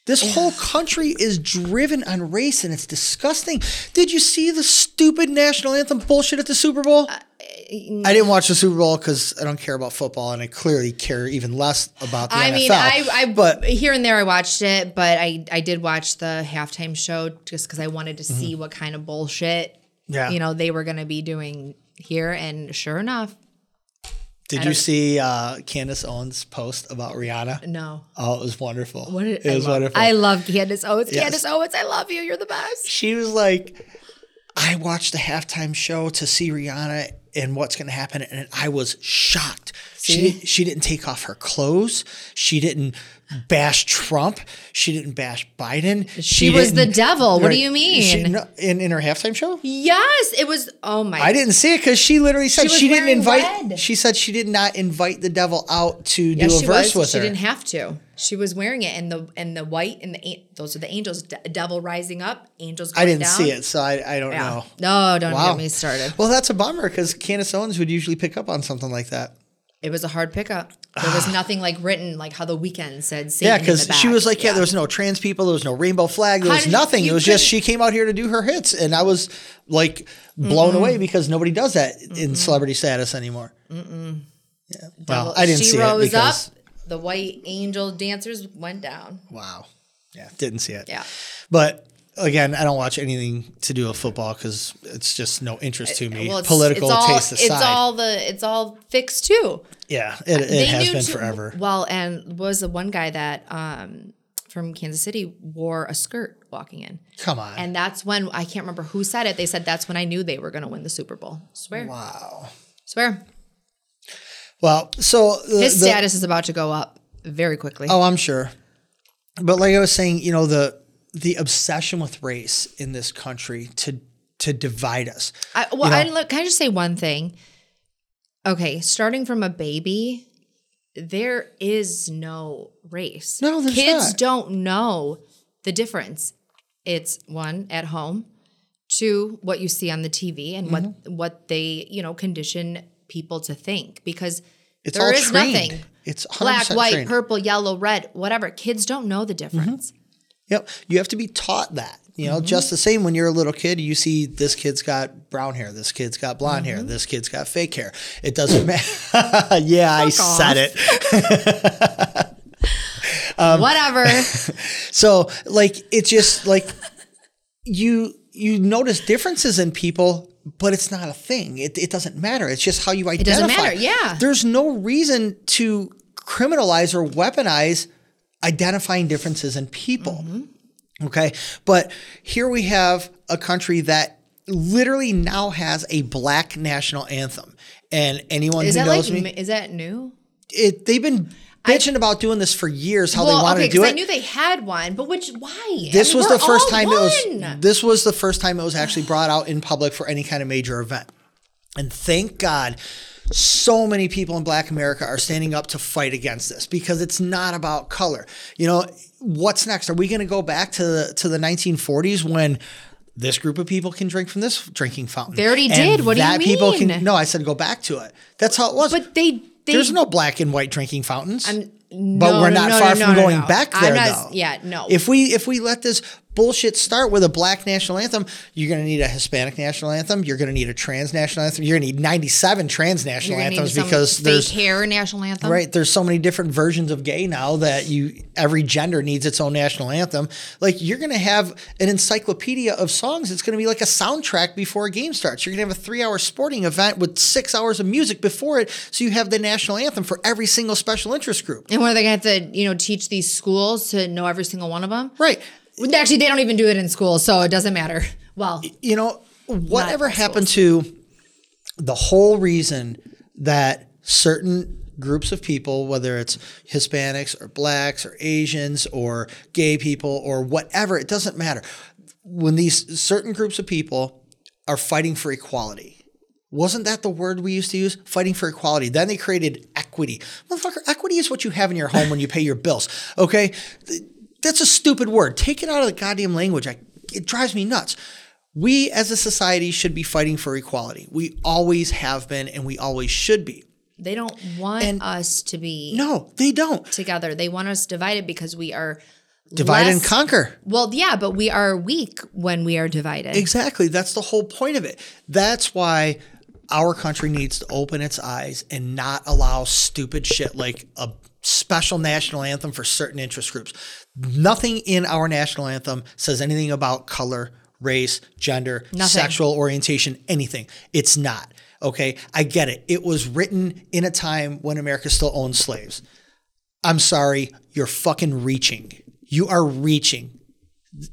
Speaker 1: This whole country is driven on race, and it's disgusting. Did you see the stupid national anthem bullshit at the Super Bowl?
Speaker 2: Uh,
Speaker 1: I didn't watch the Super Bowl because I don't care about football, and I clearly care even less about the
Speaker 2: I
Speaker 1: NFL.
Speaker 2: mean, I, I
Speaker 1: but
Speaker 2: here and there I watched it, but I I did watch the halftime show just because I wanted to see what kind of bullshit
Speaker 1: Mm-hmm. yeah,
Speaker 2: you know they were going to be doing here, and sure enough,
Speaker 1: did you see uh, Candace Owens' post about Rihanna?
Speaker 2: no.
Speaker 1: Oh, it was wonderful.
Speaker 2: What did,
Speaker 1: it was
Speaker 2: love,
Speaker 1: wonderful.
Speaker 2: I love Candace Owens.
Speaker 1: Yes.
Speaker 2: Candace Owens, I love you. You're the best.
Speaker 1: she was like, I watched the halftime show to see Rihanna and what's going to happen, and I was shocked. She
Speaker 2: See?
Speaker 1: she didn't take off her clothes. She didn't bash Trump. She didn't bash Biden.
Speaker 2: She was the devil. What do you mean?
Speaker 1: no, in in her halftime show.
Speaker 2: Yes, it was. Oh my!
Speaker 1: I didn't see it because she literally said
Speaker 2: was
Speaker 1: she, didn't invite.
Speaker 2: red.
Speaker 1: She said she did not invite the devil out to
Speaker 2: Yeah,
Speaker 1: do a
Speaker 2: she
Speaker 1: verse
Speaker 2: was.
Speaker 1: with
Speaker 2: she
Speaker 1: her.
Speaker 2: She didn't have to. She was wearing it, and the and the white and the those are the angels. De- devil rising up, angels.
Speaker 1: I didn't
Speaker 2: down.
Speaker 1: see it, so I, I don't
Speaker 2: Yeah.
Speaker 1: know.
Speaker 2: No, don't
Speaker 1: Wow.
Speaker 2: get me started.
Speaker 1: Well, that's a bummer because Candace Owens would usually pick up on something like that.
Speaker 2: It was a hard pickup. There was ah. nothing like written like how the weekend said. Satan
Speaker 1: Yeah, because she was like, yeah, there was no trans people, there was no rainbow flag, there
Speaker 2: How
Speaker 1: was nothing. It was just she came out here to do her hits, and I was like blown away because nobody does that in celebrity status anymore. Yeah. Well, I didn't
Speaker 2: she
Speaker 1: see it
Speaker 2: rose
Speaker 1: because
Speaker 2: up. The white angel dancers went down.
Speaker 1: wow, yeah, didn't see it.
Speaker 2: Yeah.
Speaker 1: but again, I don't watch anything to do with football because it's just no interest to me.
Speaker 2: Well, it's,
Speaker 1: Political
Speaker 2: it's all,
Speaker 1: taste aside,
Speaker 2: It's all the. It's all fixed too.
Speaker 1: yeah, it, it has been forever.
Speaker 2: Well, and was the one guy that um from Kansas City wore a skirt walking in.
Speaker 1: Come on,
Speaker 2: And that's when I can't remember who said it. They said that's when I knew they were going to win the Super Bowl. Swear,
Speaker 1: wow.
Speaker 2: swear.
Speaker 1: Well, so the,
Speaker 2: His
Speaker 1: the-
Speaker 2: status is about to go up very quickly.
Speaker 1: Oh, I'm sure. But like I was saying, you know, the the obsession with race in this country to to divide us.
Speaker 2: I, well,
Speaker 1: know-
Speaker 2: I, look, can I just say one thing? Okay, starting from a baby, there is no race.
Speaker 1: No, there's
Speaker 2: kids
Speaker 1: not.
Speaker 2: don't know the difference. It's one at home, two what you see on the TV and what
Speaker 1: Mm-hmm.
Speaker 2: what they you know condition people to think because
Speaker 1: It's
Speaker 2: there is
Speaker 1: trained.
Speaker 2: nothing
Speaker 1: It's 100%
Speaker 2: black, white,
Speaker 1: trained.
Speaker 2: purple, yellow, red, whatever. Kids don't know the difference.
Speaker 1: Yep. You have to be taught that. You
Speaker 2: Mm-hmm.
Speaker 1: know, just the same when you're a little kid, you see this kid's got brown hair, this kid's got blonde
Speaker 2: Mm-hmm.
Speaker 1: hair, this kid's got fake hair. It doesn't matter. *laughs* yeah, I said it. *laughs* Um,
Speaker 2: whatever. *laughs*
Speaker 1: So like it's just like you you notice differences in people, but it's not a thing. It, it doesn't matter. It's just how you identify.
Speaker 2: It doesn't matter, yeah.
Speaker 1: There's no reason to criminalize or weaponize identifying differences in people.
Speaker 2: Mm-hmm.
Speaker 1: Okay. But here we have a country that literally now has a black national anthem. And anyone
Speaker 2: is
Speaker 1: who
Speaker 2: that like
Speaker 1: knows me,
Speaker 2: is that new?
Speaker 1: it, they've been bitching about doing this for years, how they
Speaker 2: well,
Speaker 1: want
Speaker 2: okay,
Speaker 1: to do it.
Speaker 2: I knew they had one, but which why?
Speaker 1: This
Speaker 2: I mean,
Speaker 1: was the first time it was. This was the first time it was actually brought out in public for any kind of major event, and thank God, so many people in Black America are standing up to fight against this because it's not about color. You know, what's next? Are we going to go back to the to the 1940s when? This group of people can drink from this drinking fountain.
Speaker 2: They already
Speaker 1: And
Speaker 2: did. What do you
Speaker 1: that people
Speaker 2: mean?
Speaker 1: can. No, I said go back to it. That's how it was.
Speaker 2: But they, they
Speaker 1: There's no black and white drinking fountains.
Speaker 2: I'm-
Speaker 1: but we're
Speaker 2: no,
Speaker 1: not
Speaker 2: no,
Speaker 1: far
Speaker 2: no,
Speaker 1: from
Speaker 2: no,
Speaker 1: going
Speaker 2: no.
Speaker 1: back there,
Speaker 2: not-
Speaker 1: though.
Speaker 2: yeah, no.
Speaker 1: If we if we let this bullshit start with a black national anthem, you're going to need a Hispanic national anthem. You're going to need a trans national anthem. You're going to need 97 trans national
Speaker 2: You're gonna need
Speaker 1: anthems because there's
Speaker 2: hair national anthem,
Speaker 1: right there's so many different versions of gay now that you every gender needs its own national anthem. Like you're going to have an encyclopedia of songs. It's going to be like a soundtrack before a game starts. You're going to have a three hour sporting event with six hours of music before it, so you have the national anthem for every single special interest group.
Speaker 2: And what are they going to have to, you know, teach these schools to know every single one of them?
Speaker 1: Right.
Speaker 2: Actually, they don't even do it in school, so it doesn't matter. Well,
Speaker 1: you know, whatever happened to the whole reason that certain groups of people, whether it's Hispanics or blacks or Asians or gay people or whatever, it doesn't matter. When these certain groups of people are fighting for equality, Wasn't that the word we used to use? Fighting for equality. Then they created equity. Motherfucker, equity is what you have in your home when you pay your bills. Okay? Th- That's a stupid word. Take it out of the goddamn language. I, it drives me nuts. We as a society should be fighting for equality. We always have been and we always should be.
Speaker 2: They don't want
Speaker 1: And-
Speaker 2: us to be
Speaker 1: No, they don't.
Speaker 2: together. They want us divided because we are
Speaker 1: Divide and conquer.
Speaker 2: Well, yeah, but we are weak when we are divided.
Speaker 1: Exactly. That's the whole point of it. That's why our country needs to open its eyes and not allow stupid shit like a special national anthem for certain interest groups. Nothing in our national anthem says anything about color, race, gender,
Speaker 2: Nothing.
Speaker 1: sexual orientation, anything. It's not. Okay. I get it. It was written in a time when America still owned slaves. I'm sorry, you're fucking reaching. You are reaching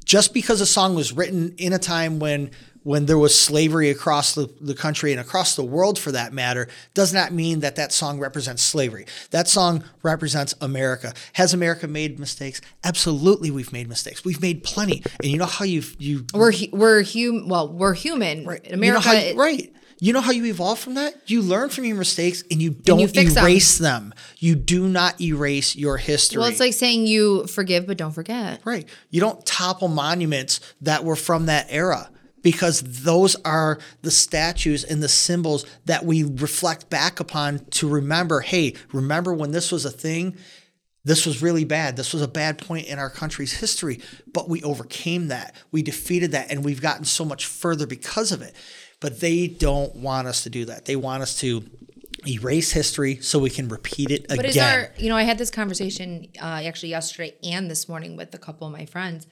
Speaker 1: just because a song was written in a time when when there was slavery across the, the country and across the world for that matter does not mean that that song represents slavery that song represents america has america made mistakes absolutely we've made mistakes we've made plenty and you know how you've you
Speaker 2: We're hu- we're human. Well, we're human.
Speaker 1: You know
Speaker 2: America,
Speaker 1: you-
Speaker 2: it-
Speaker 1: right you know how you evolve from that you learn from your mistakes and you don't
Speaker 2: fix 'em.
Speaker 1: erase them you do not erase your history
Speaker 2: Well, it's like saying you forgive but don't forget.
Speaker 1: Right. You don't topple monuments that were from that era because those are the statues and the symbols that we reflect back upon to remember hey, remember when this was a thing? This was really bad. This was a bad point in our country's history, but we overcame that. We defeated that, and we've gotten so much further because of it. But they don't want us to do that. They want us to erase history so we can repeat it again.
Speaker 2: But is our, you know, I had this conversation uh, actually yesterday and this morning with a couple of my friends.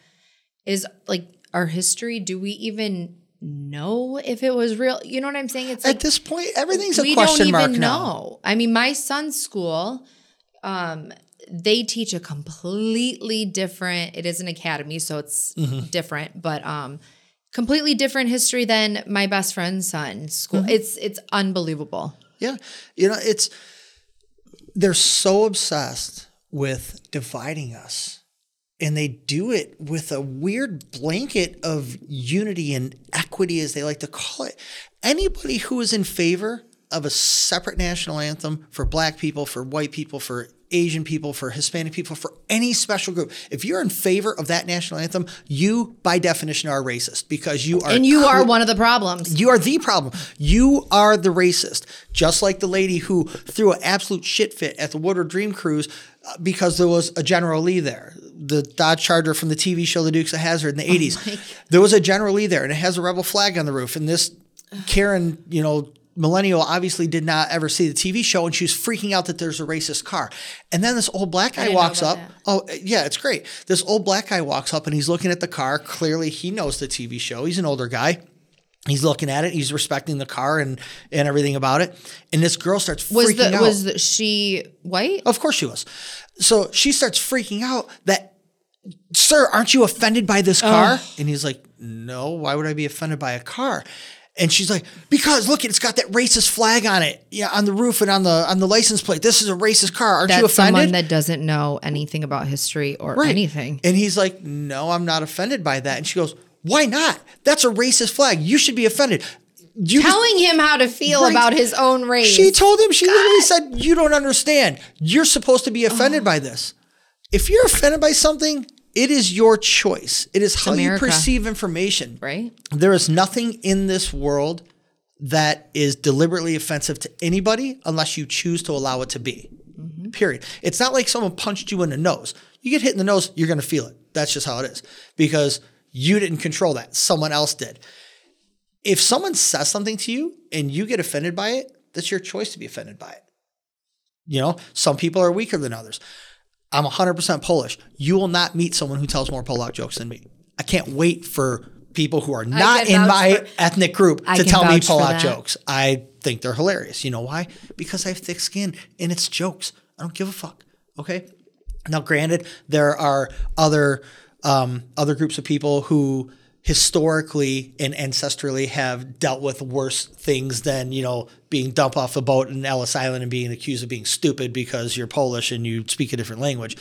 Speaker 2: Is like our history, do we even know if it was real? You know what I'm saying? It's like
Speaker 1: At this point, everything's a
Speaker 2: we
Speaker 1: question
Speaker 2: don't
Speaker 1: mark
Speaker 2: even
Speaker 1: now.
Speaker 2: know. I mean, my son's school, um, they teach a completely different. It is an academy, so it's
Speaker 1: Mm-hmm.
Speaker 2: different, but um, completely different history than my best friend's son's school.
Speaker 1: Mm-hmm.
Speaker 2: It's it's unbelievable.
Speaker 1: Yeah. You know, it's they're so obsessed with dividing us. And they do it with a weird blanket of unity and equity, as they like to call it. Anybody who is in favor of a separate national anthem for black people, for white people, for Asian people, for Hispanic people, for any special group, if you're in favor of that national anthem, you by definition are racist because you are
Speaker 2: And you are one of the problems.
Speaker 1: you are the problem. You are the racist. Just like the lady who threw an absolute shit fit at the Woodward Dream Cruise uh, because there was a General Lee there. The Dodge Charger from the TV show The Dukes of Hazzard in the 80s. there was a General Lee there and it has a rebel flag on the roof. And this Karen, you know, millennial obviously did not ever see the TV show and she was freaking out that there's a racist car. And then this old black guy walks up.
Speaker 2: that.
Speaker 1: Oh, yeah, it's great. This old black guy walks up and he's looking at the car. Clearly, he knows the TV show. He's an older guy. He's looking at it. He's respecting the car and and everything about it. And this girl starts
Speaker 2: Was
Speaker 1: freaking
Speaker 2: the
Speaker 1: out.
Speaker 2: was the, she white?
Speaker 1: of course she was. So she starts freaking out that, sir, aren't you offended by this oh. car? And he's like, no. Why would I be offended by a car? And she's like, because look, it's got that racist flag on it, yeah, on the roof and on the on the license plate. This is a racist car. Aren't you offended?
Speaker 2: someone that doesn't know anything about history or
Speaker 1: Right.
Speaker 2: anything.
Speaker 1: And he's like, No, I'm not offended by that. And she goes, Why not? That's a racist flag. You should be offended. You just-
Speaker 2: Telling him how to feel
Speaker 1: Right.
Speaker 2: about his own race.
Speaker 1: she told him, she literally said, You don't understand. You're supposed to be offended oh. by this. If you're offended by something, it is your choice. It is how
Speaker 2: America.
Speaker 1: you perceive information.
Speaker 2: right?
Speaker 1: There is nothing in this world that is deliberately offensive to anybody unless you choose to allow it to be. Mm-hmm. Period. It's not like someone punched you in the nose. You get hit in the nose, you're going to feel it. That's just how it is because you didn't control that. Someone else did. If someone says something to you and you get offended by it, that's your choice to be offended by it. You know, some people are weaker than others. I'm 100% Polish. You will not meet someone who tells more Polak jokes than me. I can't wait for people who are not in my
Speaker 2: for-
Speaker 1: ethnic group to tell me Polak jokes. I think they're hilarious. You know why? Because I have thick skin and it's jokes. I don't give a fuck. Okay. Now, granted, there are other um, other groups of people who historically and ancestrally have dealt with worse things than you know being dumped off a boat in Ellis Island and being accused of being stupid because you're Polish and you speak a different language.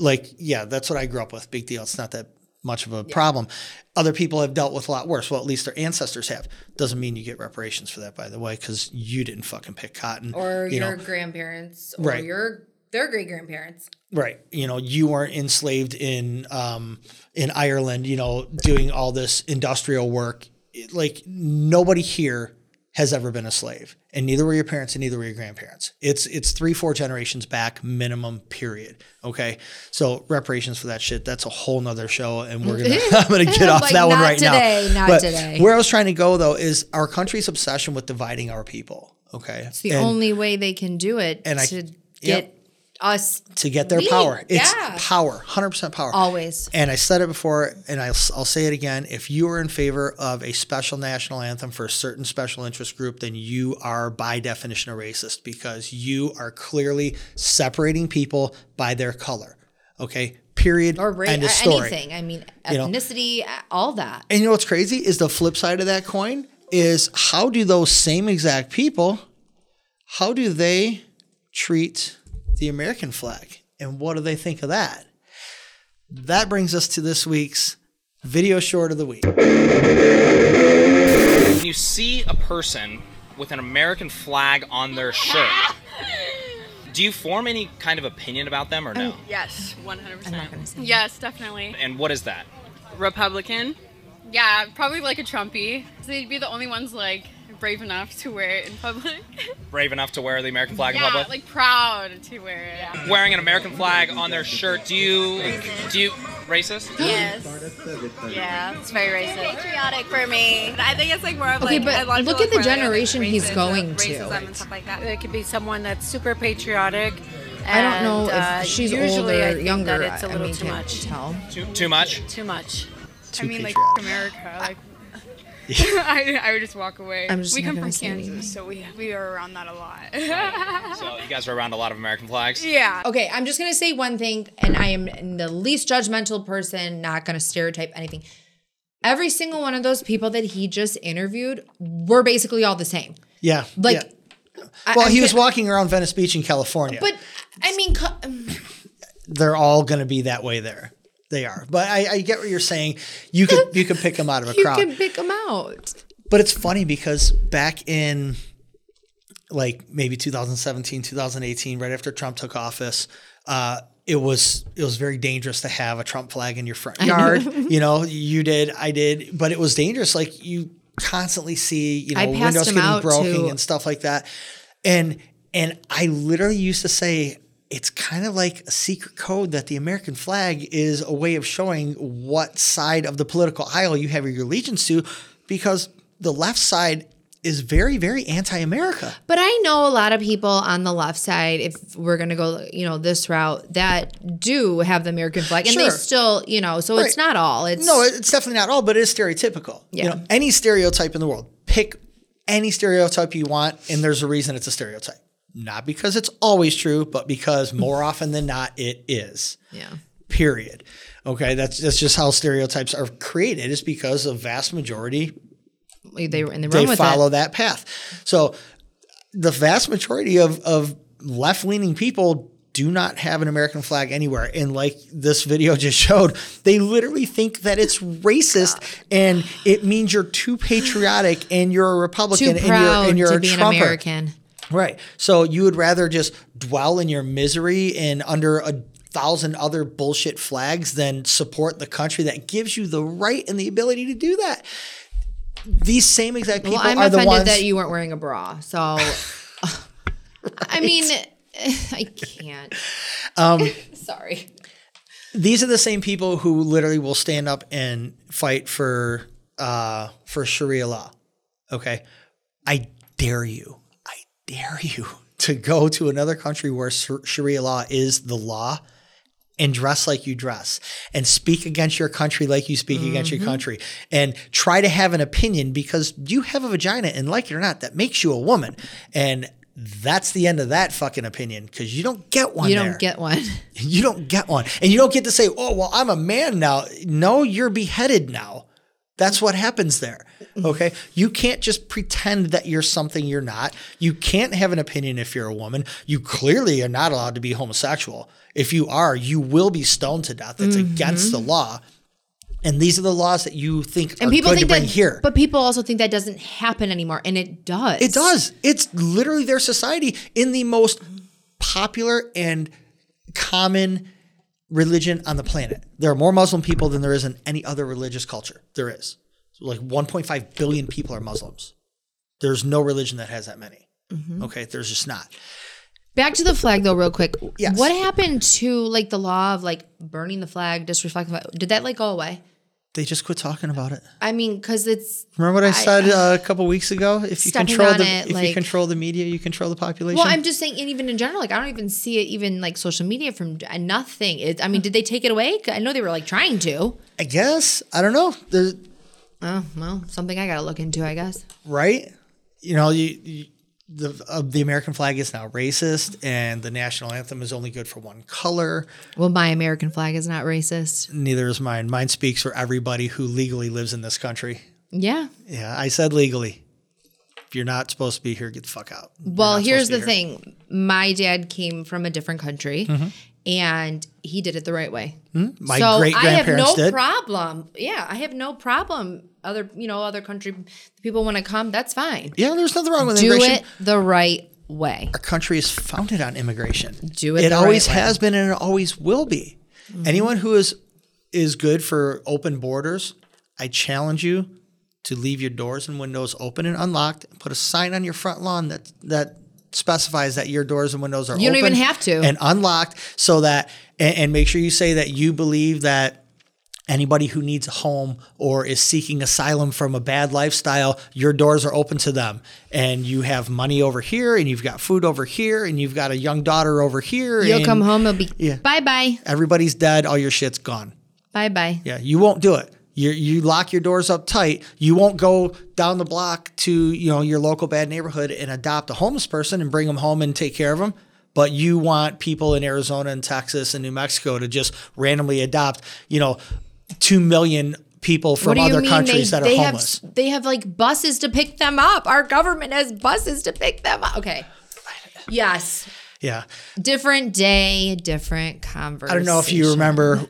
Speaker 1: Like, yeah, that's what I grew up with. Big deal. It's not that much of a problem. Other people have dealt with a lot worse. Well, at least their ancestors have. Doesn't mean you get reparations for that, by the way, because you didn't fucking pick cotton.
Speaker 2: or
Speaker 1: you
Speaker 2: your
Speaker 1: know,
Speaker 2: grandparents or
Speaker 1: Right.
Speaker 2: your their great grandparents.
Speaker 1: Right. You know, you weren't enslaved in um, in Ireland. You know, doing all this industrial work. It- Like nobody here has ever been a slave, and neither were your parents, and neither were your grandparents. It's it's three four generations back minimum. Period. Okay, so reparations for that shit. That's a whole nother show, and we're gonna *laughs* I'm gonna get *laughs* off
Speaker 2: Like,
Speaker 1: that one right
Speaker 2: today,
Speaker 1: now.
Speaker 2: not
Speaker 1: but
Speaker 2: today.
Speaker 1: where I was trying to go though is our country's obsession with dividing our people. Okay,
Speaker 2: It's the
Speaker 1: And-
Speaker 2: only way they can do it
Speaker 1: and I-
Speaker 2: to
Speaker 1: yep.
Speaker 2: Us
Speaker 1: to get their
Speaker 2: We-
Speaker 1: power. It's
Speaker 2: yeah.
Speaker 1: power, 100% power.
Speaker 2: always.
Speaker 1: And I said it before, and I'll, I'll say it again. If you are in favor of a special national anthem for a certain special interest group, then you are by definition a racist because you are clearly separating people by their color. Okay, period.
Speaker 2: Or ra-
Speaker 1: End
Speaker 2: anything. I mean,
Speaker 1: You know?
Speaker 2: ethnicity, all that.
Speaker 1: And you know what's crazy is the flip side of that coin is how do those same exact people, how do they treat the American flag? And what do they think of that? That brings us to this week's video short of the week.
Speaker 6: When you see a person with an American flag on their shirt, *laughs* do you form any kind of opinion about them or no?
Speaker 9: Um, yes, 100%.
Speaker 2: I'm not gonna say.
Speaker 9: Yes, definitely.
Speaker 6: And what is that?
Speaker 9: Republican. Yeah, probably like a Trumpy. So they'd be the only ones like brave enough to wear it in public. *laughs*
Speaker 6: Brave enough to wear the American flag in
Speaker 9: yeah,
Speaker 6: public?
Speaker 9: like proud to wear it.
Speaker 6: Wearing an American flag on their shirt, do you do you racist? *gasps*
Speaker 9: Yes. Yeah, it's very racist. Patriotic for me. I think it's like more of
Speaker 2: Okay,
Speaker 9: like
Speaker 2: but
Speaker 9: a lot
Speaker 2: look at the
Speaker 9: look like,
Speaker 2: generation he's
Speaker 9: racism-
Speaker 2: going to.
Speaker 9: racism and stuff like that.
Speaker 10: It could be someone that's super patriotic.
Speaker 2: I don't know
Speaker 10: and, uh,
Speaker 2: if she's older
Speaker 10: I
Speaker 2: or younger.
Speaker 10: That it's a
Speaker 2: I
Speaker 10: little
Speaker 2: mean,
Speaker 10: too
Speaker 2: can't
Speaker 10: much.
Speaker 2: Tell.
Speaker 6: Too, too much?
Speaker 10: Too much.
Speaker 1: Too
Speaker 9: I mean, like. America. Like, *laughs* I, I would just walk away.
Speaker 2: I'm just
Speaker 9: we come from
Speaker 2: say anything.
Speaker 9: Kansas, so we we are around that a lot.
Speaker 6: So you guys are around a lot of American flags?
Speaker 9: yeah.
Speaker 2: Okay, I'm just gonna say one thing, and I am the least judgmental person, not gonna stereotype anything. Every single one of those people that he just interviewed were basically all the same.
Speaker 1: Yeah.
Speaker 2: Like,
Speaker 1: yeah.
Speaker 2: I-
Speaker 1: well,
Speaker 2: I'm
Speaker 1: he was walking around Venice Beach in California.
Speaker 2: But I mean, co- um,
Speaker 1: they're all going to be that way there. They are. But I, I get what you're saying. You could you could pick them out of a *laughs*
Speaker 2: you
Speaker 1: crowd.
Speaker 2: can pick them out.
Speaker 1: But it's funny because back in like maybe 2017, 2018, right after Trump took office, uh, it was it was very dangerous to have a Trump flag in your front yard. *laughs* you know, you did, I did, but it was dangerous. Like you constantly see, you know, windows getting broken and stuff like that. And and I literally used to say it's kind of like a secret code that the American flag is a way of showing what side of the political aisle you have your allegiance to, because the left side is very, very anti-America.
Speaker 2: But I know a lot of people on the left side, if we're gonna go, you know, this route, that do have the American flag, and they still, you know, so it's not all. It's
Speaker 1: No, it's definitely not all, but it is stereotypical. You
Speaker 2: Yeah.
Speaker 1: know, any stereotype in the world, pick any stereotype you want, and there's a reason it's a stereotype. Not because it's always true, but because more *laughs* often than not, it is.
Speaker 2: yeah.
Speaker 1: Period. Okay, that's that's just how stereotypes are created. Is because a vast majority
Speaker 2: They were and they
Speaker 1: they follow
Speaker 2: it.
Speaker 1: that path. So the vast majority of, of left leaning people do not have an American flag anywhere. And like this video *laughs* just showed, they literally think that it's *laughs* racist and it means you're too patriotic and you're a Republican and you're and you're
Speaker 2: to
Speaker 1: a
Speaker 2: be an
Speaker 1: Trumper.
Speaker 2: American.
Speaker 1: Right. So you would rather just dwell in your misery and under a thousand other bullshit flags than support the country that gives you the right and the ability to do that. These same exact people
Speaker 2: Well, I'm
Speaker 1: are the
Speaker 2: offended
Speaker 1: ones
Speaker 2: that you weren't wearing a bra. So, *laughs* I mean, *laughs* I can't.
Speaker 1: Um, *laughs*
Speaker 2: Sorry.
Speaker 1: these are the same people who literally will stand up and fight for uh, for Sharia law. Okay, I dare you, dare you *laughs* to go to another country where Shar- Sharia law is the law and dress like you dress and speak against your country like you speak against your mm-hmm. country and try to have an opinion because you have a vagina and like it or not that makes you a woman and that's the end of that fucking opinion because you don't get one
Speaker 2: You don't get one. *laughs*
Speaker 1: You don't get one. And you don't get to say, oh, well, I'm a man now. No, you're beheaded now. That's what happens there. Okay. You can't just pretend that you're something you're not. You can't have an opinion if you're a woman. You clearly are not allowed to be homosexual. If you are, you will be stoned to death. It's mm-hmm. against the law. And these are the laws that you think
Speaker 2: And
Speaker 1: are
Speaker 2: people think that,
Speaker 1: here.
Speaker 2: but people also think that doesn't happen anymore, and it does.
Speaker 1: It does. It's literally their society in the most popular and common religion on the planet. There are more Muslim people than there is in any other religious culture. There is. Like 1.5 billion people are Muslims. There's no religion that has that many.
Speaker 2: Mm-hmm.
Speaker 1: Okay, there's just not.
Speaker 2: Back to the flag though, real quick.
Speaker 1: Yes.
Speaker 2: What happened to like the law of like burning the flag, disrespecting the flag? Did that like go away?
Speaker 1: They just quit talking about it.
Speaker 2: I mean, because it's
Speaker 1: Remember what I, said uh, a couple weeks ago? If you control the
Speaker 2: it,
Speaker 1: if you control the media, you control the population.
Speaker 2: well, I'm just saying, and even in general, like I don't even see it even like social media from uh, nothing. It, I mean, did they take it away? I know they were like trying to.
Speaker 1: I guess I don't know. There's,
Speaker 2: Oh well, something I gotta look into, I guess.
Speaker 1: right? You know, you, you the uh, the American flag is now racist, and the national anthem is only good for one color.
Speaker 2: Well, my American flag is not racist.
Speaker 1: Neither is mine. Mine speaks for everybody who legally lives in this country.
Speaker 2: Yeah.
Speaker 1: Yeah, I said legally. If you're not supposed to be here, get the fuck out.
Speaker 2: Well, here's the
Speaker 1: here.
Speaker 2: thing. My dad came from a different country,
Speaker 1: Mhm.
Speaker 2: And he did it the right way.
Speaker 1: Mhm. My
Speaker 2: so
Speaker 1: great
Speaker 2: I have no
Speaker 1: did.
Speaker 2: problem. Yeah, I have no problem. Other, you know, other country people want to come. That's fine.
Speaker 1: Yeah, there's nothing wrong with
Speaker 2: Do
Speaker 1: immigration.
Speaker 2: Do it the right way.
Speaker 1: Our country is founded on immigration.
Speaker 2: Do it
Speaker 1: It
Speaker 2: the
Speaker 1: always
Speaker 2: right way.
Speaker 1: has been and it always will be.
Speaker 2: Mm-hmm.
Speaker 1: Anyone who is is good for open borders, I challenge you to leave your doors and windows open and unlocked. and Put a sign on your front lawn that that specifies that your doors and windows are
Speaker 2: You don't
Speaker 1: open
Speaker 2: even have to.
Speaker 1: and unlocked so that and, and make sure you say that you believe that anybody who needs a home or is seeking asylum from a bad lifestyle, your doors are open to them. And you have money over here, and you've got food over here, and you've got a young daughter over here.
Speaker 2: You'll
Speaker 1: and
Speaker 2: come home. It'll be
Speaker 1: Yeah.
Speaker 2: bye bye
Speaker 1: Everybody's dead. All your shit's gone.
Speaker 2: bye bye.
Speaker 1: Yeah, you won't do it. You you lock your doors up tight. You won't go down the block to you know your local bad neighborhood and adopt a homeless person and bring them home and take care of them. But you want people in Arizona and Texas and New Mexico to just randomly adopt you know two million people from other countries that are
Speaker 2: they
Speaker 1: homeless.
Speaker 2: have they have like buses to pick them up. Our government has buses to pick them up. Okay. Yes.
Speaker 1: yeah,
Speaker 2: Different day, different conversation.
Speaker 1: I don't know if you remember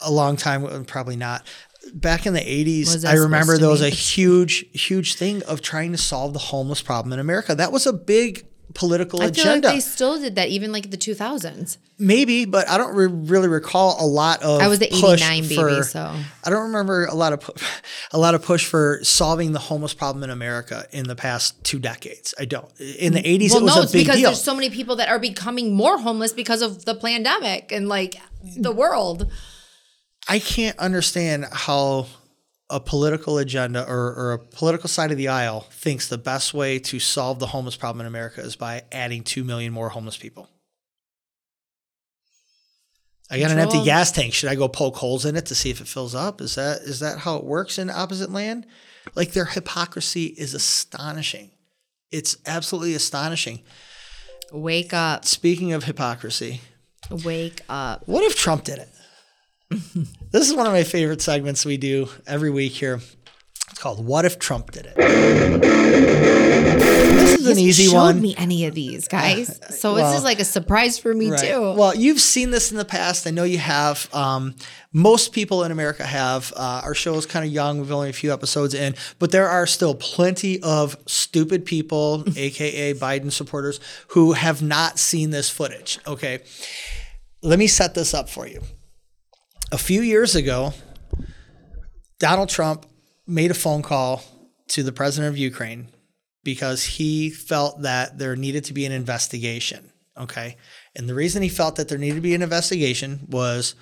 Speaker 1: a long time, uh, probably not. Back in the 80s,
Speaker 2: is
Speaker 1: I remember there was a huge, huge thing of trying to solve the homeless problem in America. That was a big political
Speaker 2: I feel
Speaker 1: agenda.
Speaker 2: like they still did that even like the 2000s.
Speaker 1: Maybe, but I don't re- really recall a lot of.
Speaker 2: I was the
Speaker 1: push
Speaker 2: 89 baby, so.
Speaker 1: I don't remember a lot of pu- *laughs* a lot of push for solving the homeless problem in America in the past two decades. I don't. In the 80s,
Speaker 2: well,
Speaker 1: it was
Speaker 2: no,
Speaker 1: a
Speaker 2: it's
Speaker 1: big
Speaker 2: because
Speaker 1: deal.
Speaker 2: there's so many people that are becoming more homeless because of the pandemic and like the world.
Speaker 1: I can't understand how a political agenda or, or a political side of the aisle thinks the best way to solve the homeless problem in America is by adding 2 million more homeless people. I got an empty gas tank. Should I go poke holes in it to see if it fills up? Is that is that how it works in opposite land? Like their hypocrisy is astonishing. It's absolutely astonishing.
Speaker 2: Wake up.
Speaker 1: Speaking of hypocrisy,
Speaker 2: Wake up.
Speaker 1: what if Trump did it? This is one of my favorite segments we do every week here. It's called "What if Trump did it." This is an easy
Speaker 2: showed
Speaker 1: one.
Speaker 2: me any of these guys, *laughs* so
Speaker 1: well,
Speaker 2: this is like a surprise for me
Speaker 1: Right.
Speaker 2: too.
Speaker 1: Well, you've seen this in the past. I know you have. Um, most people in America have. Uh, our show is kind of young. We've only a few episodes in, but there are still plenty of stupid people, *laughs* aka Biden supporters, who have not seen this footage. Okay, let me set this up for you. A few years ago, Donald Trump made a phone call to the president of Ukraine because he felt that there needed to be an investigation. Okay. And the reason he felt that there needed to be an investigation was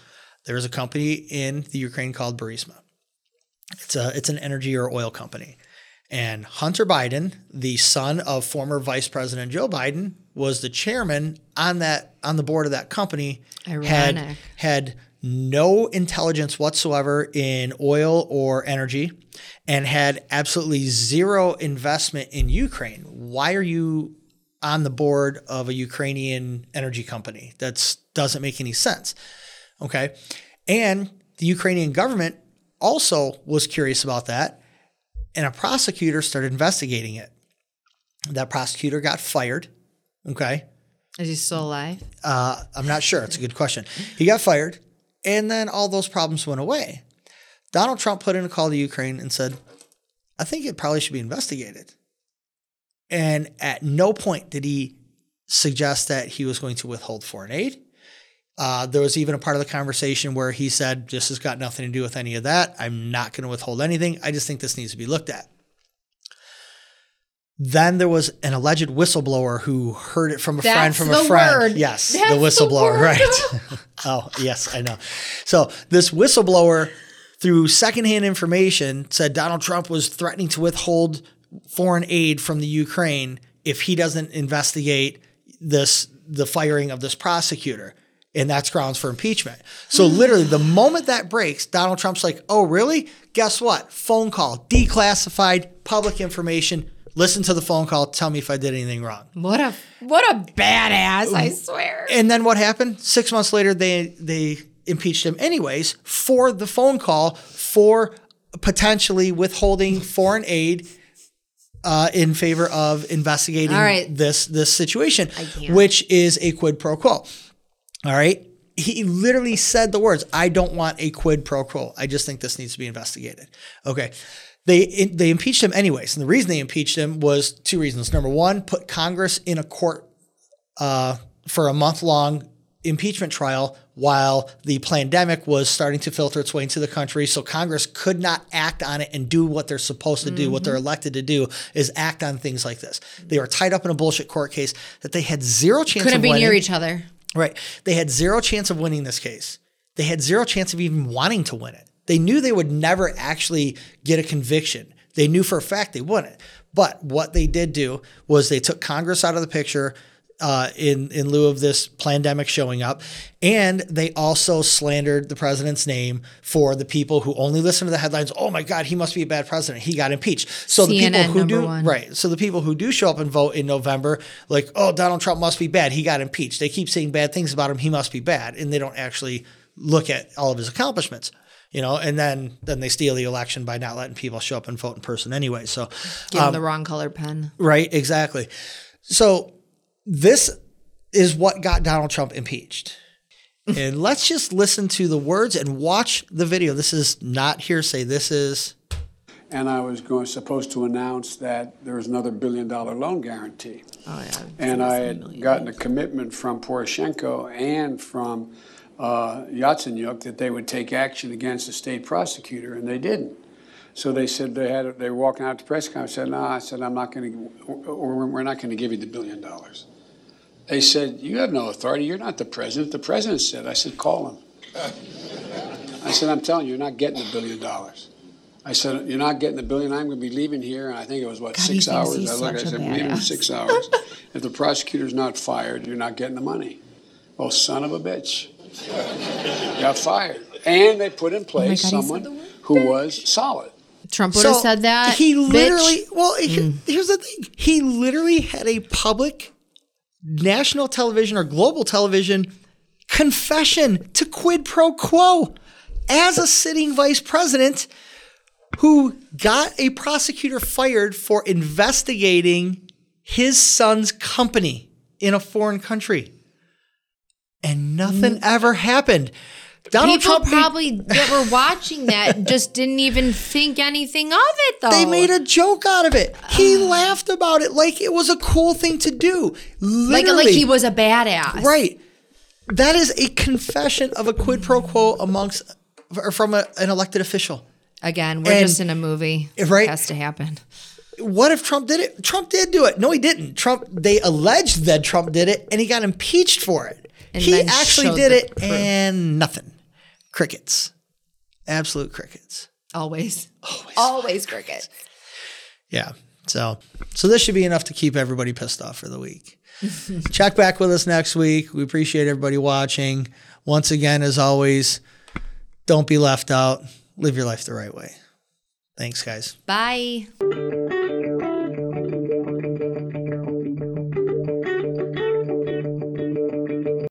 Speaker 1: there was a company in the Ukraine called Burisma. It's a it's an energy or oil company. And Hunter Biden, the son of former Vice President Joe Biden, was the chairman on that on the board of that company. Had
Speaker 2: Ironic.
Speaker 1: had no intelligence whatsoever in oil or energy and had absolutely zero investment in Ukraine. Why are you on the board of a Ukrainian energy company? That doesn't make any sense. Okay. And the Ukrainian government also was curious about that. And a prosecutor started investigating it. That prosecutor got fired. Okay.
Speaker 2: Is he still alive?
Speaker 1: Uh, I'm not sure. It's a good question. He got fired, and then all those problems went away. Donald Trump put in a call to Ukraine and said, I think it probably should be investigated. And at no point did he suggest that he was going to withhold foreign aid. Uh, there was even a part of the conversation where he said, This has got nothing to do with any of that. I'm not going to withhold anything. I just think this needs to be looked at. Then there was an alleged whistleblower who heard it from a friend from
Speaker 2: the
Speaker 1: a friend.
Speaker 2: word.
Speaker 1: Yes,
Speaker 2: That's
Speaker 1: the
Speaker 2: the
Speaker 1: whistleblower,
Speaker 2: word.
Speaker 1: right. *laughs* *laughs* oh, yes, I know. So this whistleblower, through secondhand information, said Donald Trump was threatening to withhold foreign aid from the Ukraine if he doesn't investigate this the firing of this prosecutor. And that's grounds for impeachment. So *sighs* literally, the moment that breaks, Donald Trump's like, "Oh, really? Guess what? Phone call, declassified, public information. Listen to the phone call. Tell me if I did anything wrong."
Speaker 2: What a what a badass! I swear.
Speaker 1: And then what happened? Six months later, they they impeached him anyways for the phone call for potentially withholding foreign aid uh, in favor of investigating
Speaker 2: right.
Speaker 1: this this situation, which is a quid pro quo. All right. He literally said the words, I don't want a quid pro quo. I just think this needs to be investigated. Okay. They they impeached him anyways. And the reason they impeached him was two reasons. Number one, put Congress in a court uh, for a month long impeachment trial while the pandemic was starting to filter its way into the country. So Congress could not act on it and do what they're supposed to do. What they're elected to do is act on things like this. They were tied up in a bullshit court case that they had zero chance
Speaker 2: Couldn't be
Speaker 1: winning.
Speaker 2: near each other.
Speaker 1: Right. They had zero chance of winning this case. They had zero chance of even wanting to win it. They knew they would never actually get a conviction. They knew for a fact they wouldn't. But what they did do was they took Congress out of the picture uh, in in lieu of this pandemic showing up, and they also slandered the president's name for the people who only listen to the headlines. Oh my God, he must be a bad president. He got impeached. So the people who do
Speaker 2: one.
Speaker 1: right, so the people who do show up and vote in November, like, oh, Donald Trump must be bad. He got impeached. They keep saying bad things about him. He must be bad, and they don't actually look at all of his accomplishments. You know, and then then they steal the election by not letting people show up and vote in person anyway. So,
Speaker 2: Give him
Speaker 1: um,
Speaker 2: the wrong color pen.
Speaker 1: right, exactly. So this is what got Donald Trump impeached. and *laughs* let's just listen to the words and watch the video. This is not hearsay. This is
Speaker 11: and I was going supposed to announce that there was another billion dollar loan guarantee.
Speaker 2: Oh yeah.
Speaker 11: And I had gotten a commitment from Poroshenko and from uh, Yatsenyuk that they would take action against the state prosecutor, and they didn't. So they said they had they were walking out to press conference. Said, "No," I said, "I'm not going to, or we're not going to give you the billion dollars." They said, "You have no authority. You're not the president." The president said, "I said, call him." I said, "I'm telling you, you're not getting the billion dollars." I said, "You're not getting the billion. I'm going to be leaving here." And I think it was what
Speaker 2: God, he
Speaker 11: six
Speaker 2: thinks
Speaker 11: hours.
Speaker 2: he's
Speaker 11: I looked. I
Speaker 2: such a
Speaker 11: said, "Leaving in
Speaker 2: badass."
Speaker 11: six hours. *laughs* if the prosecutor's not fired, you're not getting the money." Oh, son of a bitch! *laughs* Got fired, and they put in oh place
Speaker 2: Oh God,
Speaker 11: someone who was solid.
Speaker 2: Trump would have said that.
Speaker 1: He
Speaker 2: bitch.
Speaker 1: literally, well, he- hmm. here's the thing. He literally had a public national television or global television confession to quid pro quo as a sitting vice president who got a prosecutor fired for investigating his son's company in a foreign country. And nothing ever happened. Donald
Speaker 2: People
Speaker 1: Trump made-
Speaker 2: probably that were watching that *laughs* just didn't even think anything of it though.
Speaker 1: They made a joke out of it. He laughed about it like it was a cool thing to do.
Speaker 2: like
Speaker 1: Literally.
Speaker 2: like he was a badass.
Speaker 1: right. That is a confession of a quid pro quo amongst or from a, an elected official.
Speaker 2: Again, we're
Speaker 1: And-
Speaker 2: just in a movie.
Speaker 1: Right.
Speaker 2: It has to happen.
Speaker 1: What if Trump did it? Trump did do it. No, he didn't. Trump. They alleged that Trump did it, and he got impeached for it. He actually did it,
Speaker 2: proof.
Speaker 1: and nothing. Crickets. Absolute crickets.
Speaker 2: Always. Always. Always cricket.
Speaker 1: Yeah. So so this should be enough to keep everybody pissed off for the week. *laughs* Check back with us next week. We appreciate everybody watching. Once again, as always, don't be left out. Live your life the right way. Thanks, guys.
Speaker 2: Bye.